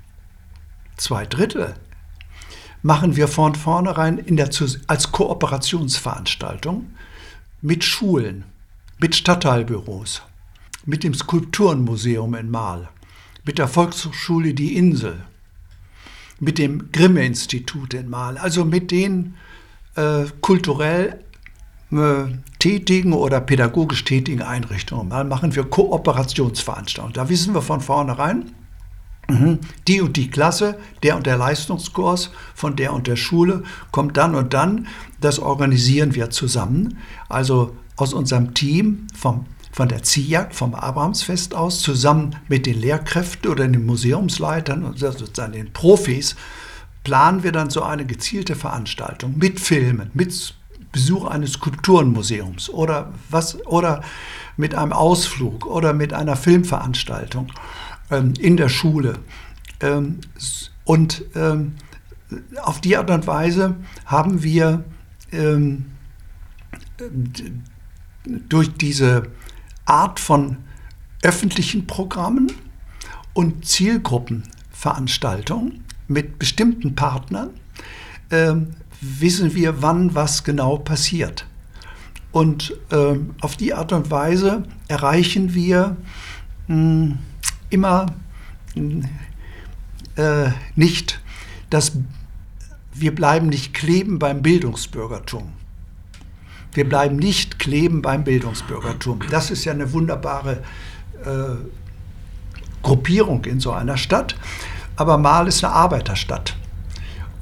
zwei Drittel, machen wir von vornherein in der, als Kooperationsveranstaltung mit Schulen, mit Stadtteilbüros, mit dem Skulpturenmuseum in Mahl, mit der Volkshochschule Die Insel, mit dem Grimme-Institut in Mahl, also mit den äh, kulturell äh, tätigen oder pädagogisch tätigen Einrichtungen. Mal machen wir Kooperationsveranstaltungen. Da wissen wir von vornherein, die und die Klasse, der und der Leistungskurs von der und der Schule kommt dann und dann. Das organisieren wir zusammen. Also aus unserem Team vom, von der ZIAC, vom Abrahamsfest aus, zusammen mit den Lehrkräften oder den Museumsleitern und sozusagen den Profis planen wir dann so eine gezielte Veranstaltung mit Filmen, mit Besuch eines Skulpturenmuseums oder was oder mit einem Ausflug oder mit einer Filmveranstaltung ähm, in der Schule ähm, und ähm, auf die Art und Weise haben wir ähm, durch diese Art von öffentlichen Programmen und Zielgruppenveranstaltungen mit bestimmten Partnern äh, wissen wir, wann was genau passiert. Und äh, auf die Art und Weise erreichen wir mh, hm, immer äh, nicht, dass wir bleiben nicht kleben beim Bildungsbürgertum. Wir bleiben nicht kleben beim Bildungsbürgertum. Das ist ja eine wunderbare äh, Gruppierung in so einer Stadt. Aber Mal ist eine Arbeiterstadt.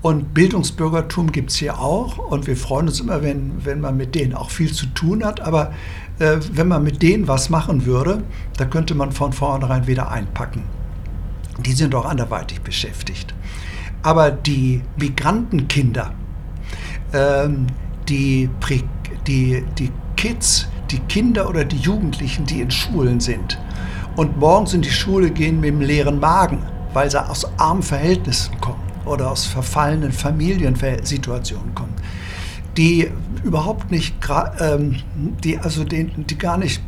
Und Bildungsbürgertum gibt es hier auch. Und wir freuen uns immer, wenn, wenn man mit denen auch viel zu tun hat. Aber äh, wenn man mit denen was machen würde, da könnte man von vornherein wieder einpacken. Die sind auch anderweitig beschäftigt. Aber die Migrantenkinder, ähm, die, die, die Kids, die Kinder oder die Jugendlichen, die in Schulen sind und morgens in die Schule gehen mit dem leeren Magen, weil sie aus armen Verhältnissen kommen oder aus verfallenen Familiensituationen kommen, die überhaupt nicht, ähm, die also die, die gar nicht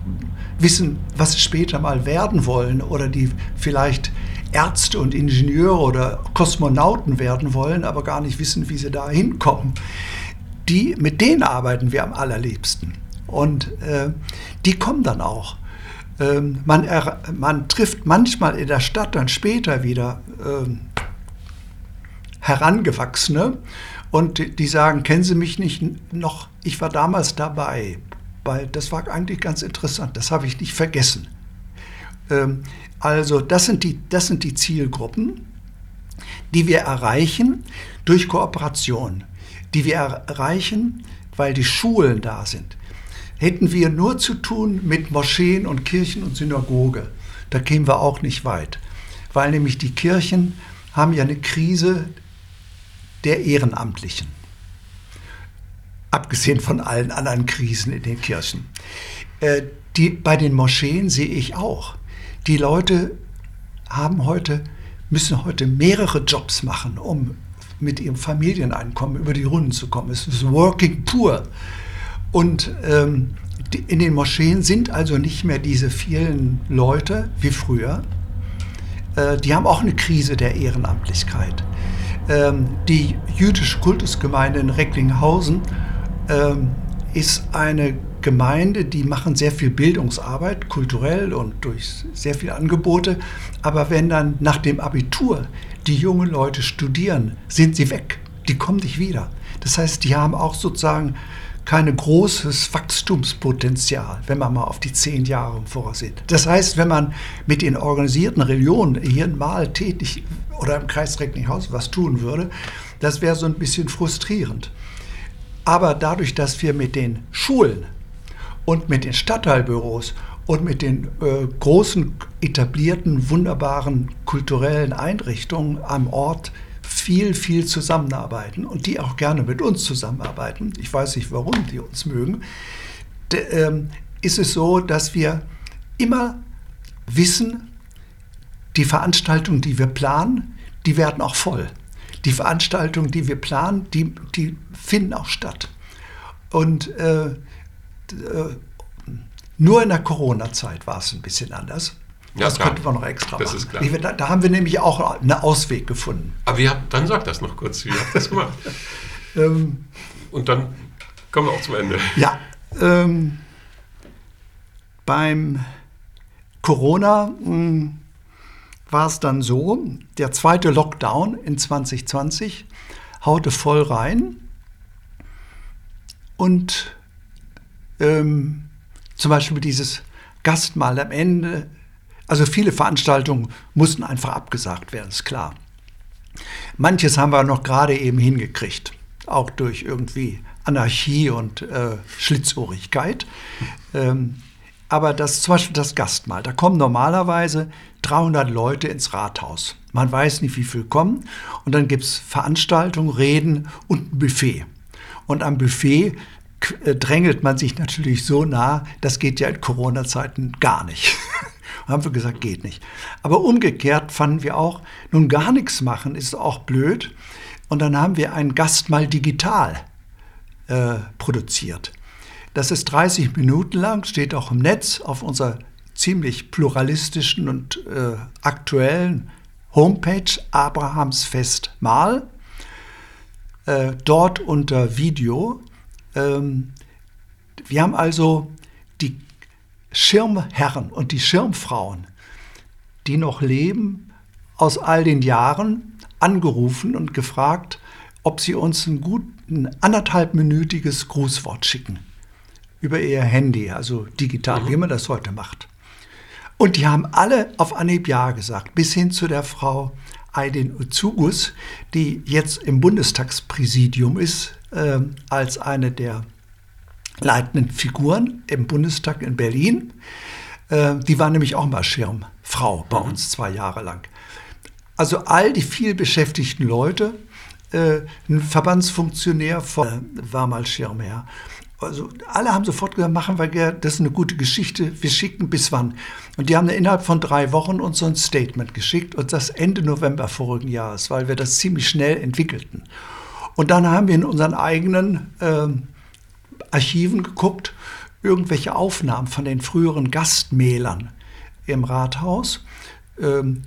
wissen, was sie später mal werden wollen oder die vielleicht Ärzte und Ingenieure oder Kosmonauten werden wollen, aber gar nicht wissen, wie sie da hinkommen. Die, mit denen arbeiten wir am allerliebsten. Und äh, die kommen dann auch. Ähm, man, er, man, trifft manchmal in der Stadt dann später wieder ähm, Herangewachsene und die, sagen, kennen Sie mich nicht noch? Ich war damals dabei. Weil das war eigentlich ganz interessant. Das habe ich nicht vergessen. Ähm, also das sind, die, das sind die Zielgruppen, die wir erreichen durch Kooperation, die wir erreichen, weil die Schulen da sind. Hätten wir nur zu tun mit Moscheen und Kirchen und Synagoge, da kämen wir auch nicht weit, weil nämlich die Kirchen haben ja eine Krise der Ehrenamtlichen, abgesehen von allen anderen Krisen in den Kirchen. Äh, die, bei den Moscheen sehe ich auch, die Leute haben heute, müssen heute mehrere Jobs machen, um mit ihrem Familieneinkommen über die Runden zu kommen. Es ist Working Poor. Und ähm, die, in den Moscheen sind also nicht mehr diese vielen Leute wie früher. Äh, die haben auch eine Krise der Ehrenamtlichkeit. Ähm, die jüdische Kultusgemeinde in Recklinghausen ähm, ist eine Gemeinde, die machen sehr viel Bildungsarbeit, kulturell und durch sehr viele Angebote. Aber wenn dann nach dem Abitur die jungen Leute studieren, sind sie weg. Die kommen nicht wieder. Das heißt, die haben auch sozusagen kein großes Wachstumspotenzial, wenn man mal auf die zehn Jahre vorsieht. Das heißt, wenn man mit den organisierten Religionen hier mal tätig oder im Kreis Recklinghausen was tun würde, das wäre so ein bisschen frustrierend. Aber dadurch, dass wir mit den Schulen und mit den Stadtteilbüros und mit den äh, großen etablierten, wunderbaren kulturellen Einrichtungen am Ort viel, viel zusammenarbeiten und die auch gerne mit uns zusammenarbeiten, ich weiß nicht, warum die uns mögen, ähm, ist es so, dass wir immer wissen, die Veranstaltungen, die wir planen, die werden auch voll. Die Veranstaltungen, die wir planen, die, die finden auch statt. Und äh, äh, nur in der Corona-Zeit war es ein bisschen anders. Ja, das klar. könnte man noch extra das machen. Ist klar. Da, da, haben wir nämlich auch einen Ausweg gefunden. Aber habt, dann sag das noch kurz, wie habt ihr das gemacht? (laughs) ähm, Und dann kommen wir auch zum Ende. Ja, ähm, beim Corona mh, hm, war es dann so, der zweite Lockdown in 2020 haute voll rein und ähm, zum Beispiel dieses Gastmahl am Ende. Also viele Veranstaltungen mussten einfach abgesagt werden, ist klar. Manches haben wir noch gerade eben hingekriegt, auch durch irgendwie Anarchie und äh, Schlitzohrigkeit. Ähm, aber das zum Beispiel das Gastmahl, da kommen normalerweise 300 Leute ins Rathaus. Man weiß nicht, wie viel kommen. Und dann gibt es Veranstaltungen, Reden und ein Buffet. Und am Buffet äh, drängelt man sich natürlich so nah, das geht ja in Corona-Zeiten gar nicht. (laughs) haben wir gesagt, geht nicht. Aber umgekehrt fanden wir auch, nun gar nichts machen ist auch blöd. Und dann haben wir einen Gast mal digital äh, produziert. Das ist 30 Minuten lang, steht auch im Netz auf unserer ziemlich pluralistischen und äh, aktuellen Homepage Abrahamsfest Mal. Äh, dort unter Video. Ähm, wir haben also die Schirmherren und die Schirmfrauen, die noch leben, aus all den Jahren angerufen und gefragt, ob sie uns ein gut ein anderthalbminütiges Grußwort schicken über ihr Handy, also digital, mhm. wie man das heute macht. Und die haben alle auf Anhieb Ja gesagt, bis hin zu der Frau Aydin Uzugus, die jetzt im Bundestagspräsidium ist, äh, als eine der leitenden Figuren im Bundestag in Berlin. Äh, die war nämlich auch mal Schirmfrau bei mhm. uns zwei Jahre lang. Also all die viel beschäftigten Leute, äh, ein Verbandsfunktionär von, äh, war mal Schirmherr. Also alle haben sofort gesagt, machen wir, das ist eine gute Geschichte, wir schicken bis wann. Und die haben innerhalb von drei Wochen uns so ein Statement geschickt und das Ende November vorigen Jahres, weil wir das ziemlich schnell entwickelten. Und dann haben wir in unseren eigenen äh, Archiven geguckt, irgendwelche Aufnahmen von den früheren Gastmählern im Rathaus. Ähm,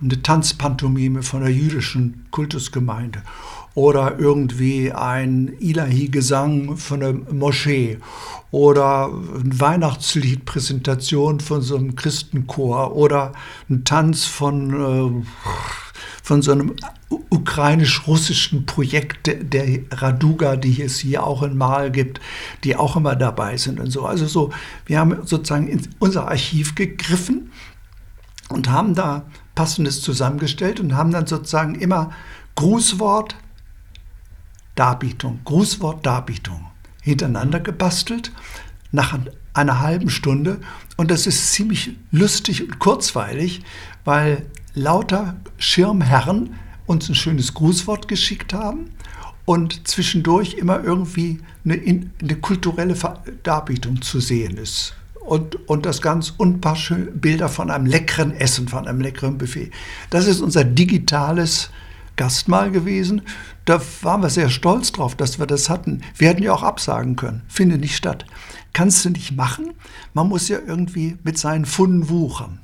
eine Tanzpantomime von der jüdischen Kultusgemeinde oder irgendwie ein Ilahi-Gesang von der Moschee oder eine Weihnachtsliedpräsentation von so einem Christenchor oder ein Tanz von, äh, von so einem ukrainisch-russischen Projekt der Raduga, die es hier auch in Mal gibt, die auch immer dabei sind und so. Also so, wir haben sozusagen in unser Archiv gegriffen und haben da Passendes zusammengestellt und haben dann sozusagen immer Grußwort, Darbietung, Grußwort, Darbietung hintereinander gebastelt nach einer halben Stunde. Und das ist ziemlich lustig und kurzweilig, weil lauter Schirmherren uns ein schönes Grußwort geschickt haben und zwischendurch immer irgendwie eine, eine kulturelle Darbietung zu sehen ist. Und, und das ganz und paar Bilder von einem leckeren Essen, von einem leckeren Buffet. Das ist unser digitales Gastmahl gewesen. Da waren wir sehr stolz drauf, dass wir das hatten. Wir hätten ja auch absagen können. Findet nicht statt. Kannst du nicht machen. Man muss ja irgendwie mit seinen Funden wuchern.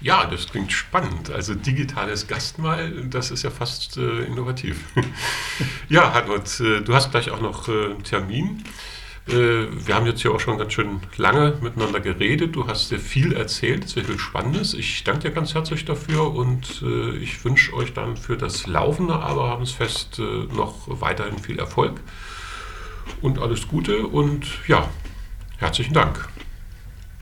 Ja, das klingt spannend. Also digitales Gastmahl, das ist ja fast äh, innovativ. (laughs) ja, Hartmut, äh, du hast gleich auch noch äh, einen Termin. Äh, wir haben jetzt hier auch schon ganz schön lange miteinander geredet. Du hast dir viel erzählt, sehr viel Spannendes. Ich danke dir ganz herzlich dafür und äh, ich wünsche euch dann für das laufende Abrahamsfest äh, noch weiterhin viel Erfolg und alles Gute und ja, herzlichen Dank.